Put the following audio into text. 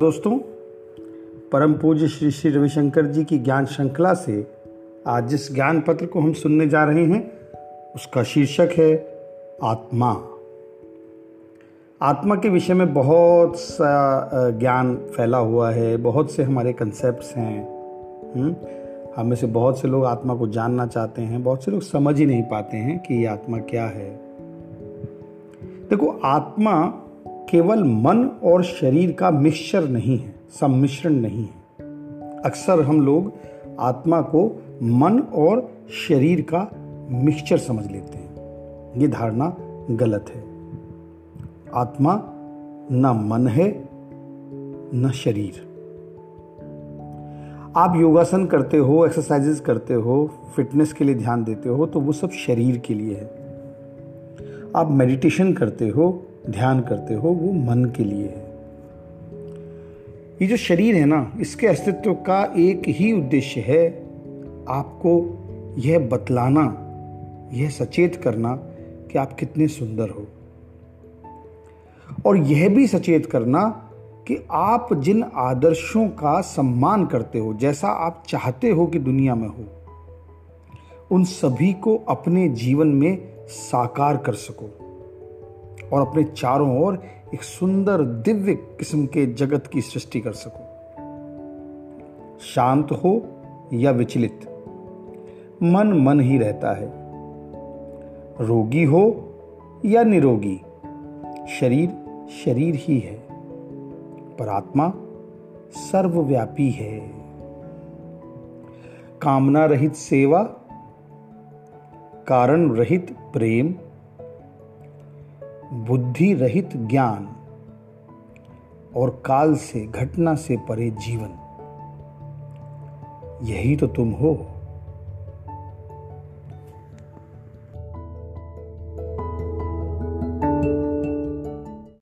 दोस्तों परम पूज्य श्री श्री रविशंकर जी की ज्ञान श्रृंखला से आज जिस ज्ञान पत्र को हम सुनने जा रहे हैं उसका शीर्षक है आत्मा। आत्मा के विषय में बहुत सा ज्ञान फैला हुआ है बहुत से हमारे कंसेप्ट हैं हम्म, हम में से बहुत से लोग आत्मा को जानना चाहते हैं बहुत से लोग समझ ही नहीं पाते हैं कि ये आत्मा क्या है। देखो आत्मा केवल मन और शरीर का मिक्सचर नहीं है, सम्मिश्रण नहीं है। अक्सर हम लोग आत्मा को मन और शरीर का मिक्सचर समझ लेते हैं। ये धारणा गलत है। आत्मा न मन है, न शरीर। आप योगासन करते हो एक्सरसाइजेस करते हो फिटनेस के लिए ध्यान देते हो तो वो सब शरीर के लिए है। आप मेडिटेशन करते हो ध्यान करते हो, वो मन के लिए है। ये जो शरीर है ना, इसके अस्तित्व का एक ही उद्देश्य है आपको यह बतलाना, यह सचेत करना कि आप कितने सुंदर हो। और यह भी सचेत करना कि आप जिन आदर्शों का सम्मान करते हो, जैसा आप चाहते हो कि दुनिया में हो, उन सभी को अपने जीवन में साकार कर सको। और अपने चारों ओर एक सुंदर दिव्य किस्म के जगत की सृष्टि कर सको। शांत हो या विचलित, मन मन ही रहता है। रोगी हो या निरोगी, शरीर शरीर ही है, पर आत्मा सर्वव्यापी है। कामना रहित सेवा, कारण रहित प्रेम बुद्धि रहित ज्ञान और काल से घटना से परे जीवन। यही तो तुम हो।